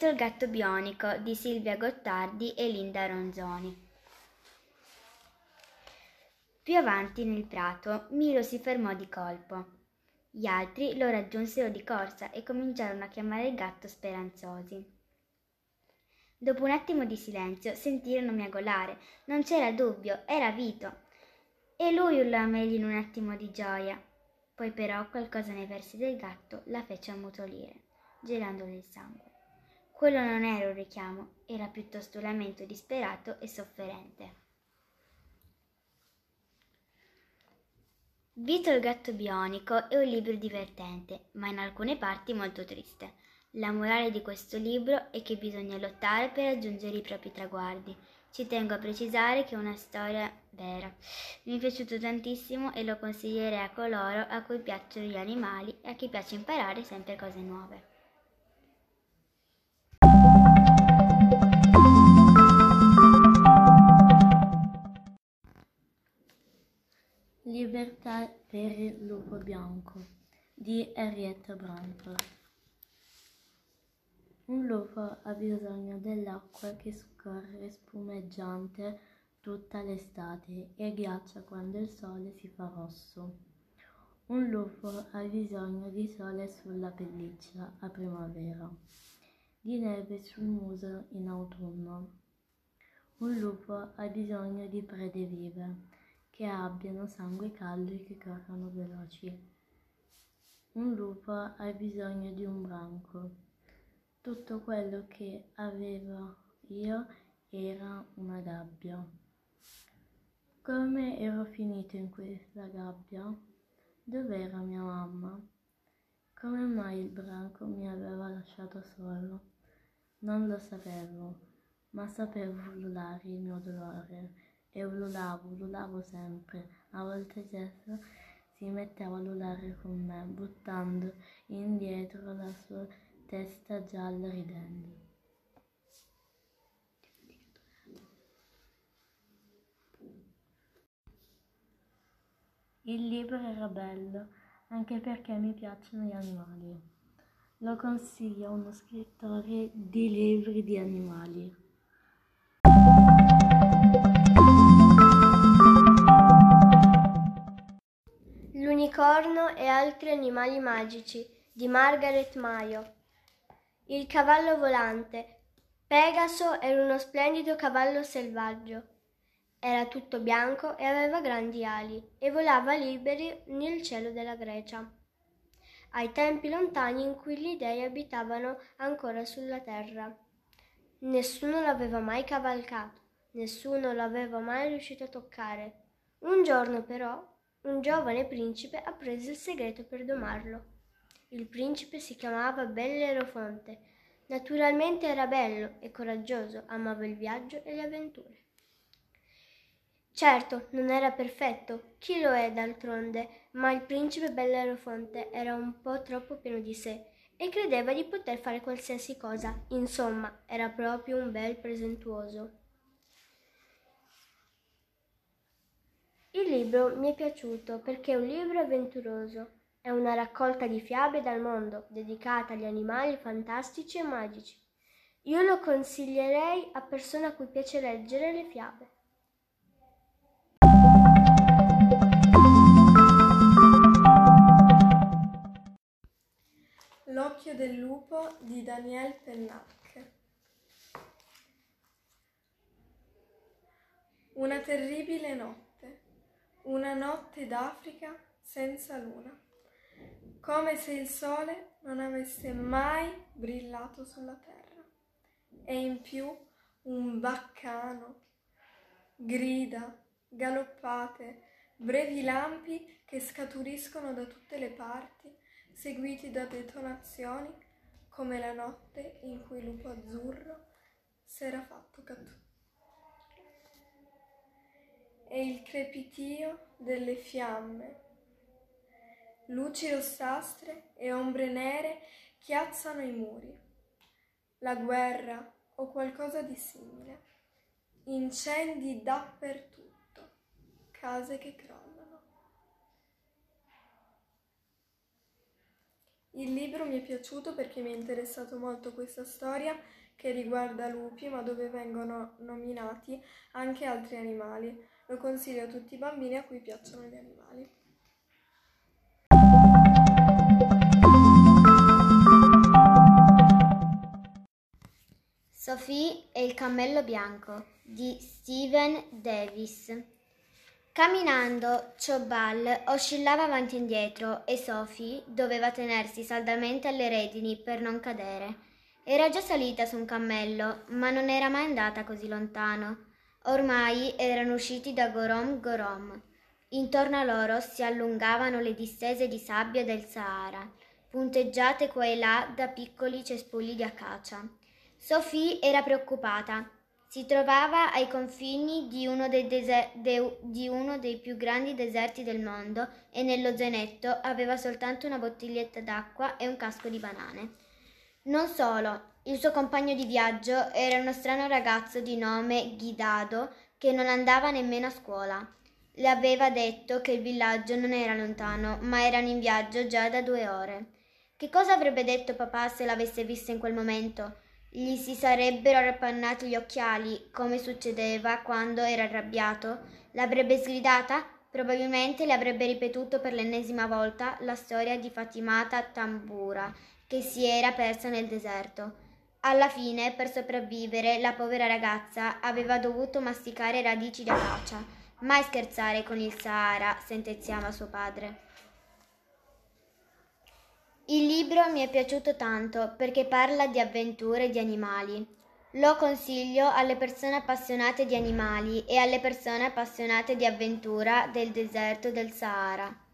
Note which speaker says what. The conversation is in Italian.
Speaker 1: Il gatto bionico di Silvia Gottardi e Linda Ronzoni. Più avanti nel prato Milo si fermò di colpo. Gli altri lo raggiunsero di corsa e cominciarono a chiamare il gatto speranzosi. Dopo un attimo di silenzio sentirono miagolare. Non c'era dubbio, era Vito. E lui urlò a Meli in un attimo di gioia. Poi però qualcosa nei versi del gatto la fece ammutolire, gelandole il sangue. Quello non era un richiamo, era piuttosto un lamento disperato e sofferente. Vito il gatto bionico è un libro divertente, ma in alcune parti molto triste. La morale di questo libro è che bisogna lottare per raggiungere i propri traguardi. Ci tengo a precisare che è una storia vera. Mi è piaciuto tantissimo e lo consiglierei a coloro a cui piacciono gli animali e a chi piace imparare sempre cose nuove.
Speaker 2: Libertà per il lupo bianco di Henrietta Brantford. Un lupo ha bisogno dell'acqua che scorre spumeggiante tutta l'estate e ghiaccia quando il sole si fa rosso. Un lupo ha bisogno di sole sulla pelliccia a primavera, di neve sul muso in autunno. Un lupo ha bisogno di prede vive che abbiano sangue caldo e che corrano veloci. Un lupo ha bisogno di un branco. Tutto quello che avevo io era una gabbia. Come ero finito in questa gabbia? Dov'era mia mamma? Come mai il branco mi aveva lasciato solo? Non lo sapevo, ma sapevo ululare il mio dolore e ululavo, ululavo sempre. A volte Jess si metteva a ululare con me, buttando indietro la sua testa gialla ridendo. Il libro era bello, anche perché mi piacciono gli animali. Lo consiglio a uno scrittore di libri di animali.
Speaker 3: L'unicorno e altri animali magici di Margaret Mayo. Il cavallo volante. Pegaso era uno splendido cavallo selvaggio. Era tutto bianco e aveva grandi ali e volava liberi nel cielo della Grecia. Ai tempi lontani in cui gli dei abitavano ancora sulla terra. Nessuno l'aveva mai cavalcato, nessuno l'aveva mai riuscito a toccare. Un giorno però un giovane principe apprese il segreto per domarlo. Il principe si chiamava Bellerofonte. Naturalmente era bello e coraggioso, amava il viaggio e le avventure. Certo, non era perfetto, chi lo è d'altronde, ma il principe Bellerofonte era un po' troppo pieno di sé e credeva di poter fare qualsiasi cosa. Insomma, era proprio un bel presentuoso. Il libro mi è piaciuto perché è un libro avventuroso. È una raccolta di fiabe dal mondo, dedicata agli animali fantastici e magici. Io lo consiglierei a persone a cui piace leggere le fiabe.
Speaker 4: L'occhio del lupo di Daniel Pennac. Una terribile notte una notte d'Africa senza luna, come se il sole non avesse mai brillato sulla terra. E in più un baccano, grida, galoppate, brevi lampi che scaturiscono da tutte le parti, seguiti da detonazioni come la notte in cui Lupo Azzurro s'era fatto catturare e il crepitio delle fiamme. Luci rossastre e ombre nere chiazzano i muri. La guerra o qualcosa di simile. Incendi dappertutto, case che crollano. Il libro mi è piaciuto perché mi è interessato molto questa storia che riguarda lupi, ma dove vengono nominati anche altri animali. Lo consiglio a tutti i bambini a cui piacciono gli animali.
Speaker 1: Sophie e il cammello bianco di Steven Davis. Camminando, Ciobal oscillava avanti e indietro e Sophie doveva tenersi saldamente alle redini per non cadere. Era già salita su un cammello, ma non era mai andata così lontano. Ormai erano usciti da Gorom Gorom. Intorno a loro si allungavano le distese di sabbia del Sahara, punteggiate qua e là da piccoli cespugli di acacia. Sophie era preoccupata. Si trovava ai confini di uno, deser- de- di uno, dei più grandi deserti del mondo e nello zainetto aveva soltanto una bottiglietta d'acqua e un casco di banane. Non solo, il suo compagno di viaggio era uno strano ragazzo di nome Ghidado che non andava nemmeno a scuola. Le aveva detto che il villaggio non era lontano, ma erano in viaggio già da due ore. Che cosa avrebbe detto papà se l'avesse vista in quel momento? Gli si sarebbero appannati gli occhiali, come succedeva quando era arrabbiato? L'avrebbe sgridata? Probabilmente le avrebbe ripetuto per l'ennesima volta la storia di Fatimata Tambura, che si era persa nel deserto. Alla fine, per sopravvivere, la povera ragazza aveva dovuto masticare radici d'acacia. Mai scherzare con il Sahara, sentenziava suo padre. Il libro mi è piaciuto tanto perché parla di avventure e di animali. Lo consiglio alle persone appassionate di animali e alle persone appassionate di avventura del deserto del Sahara.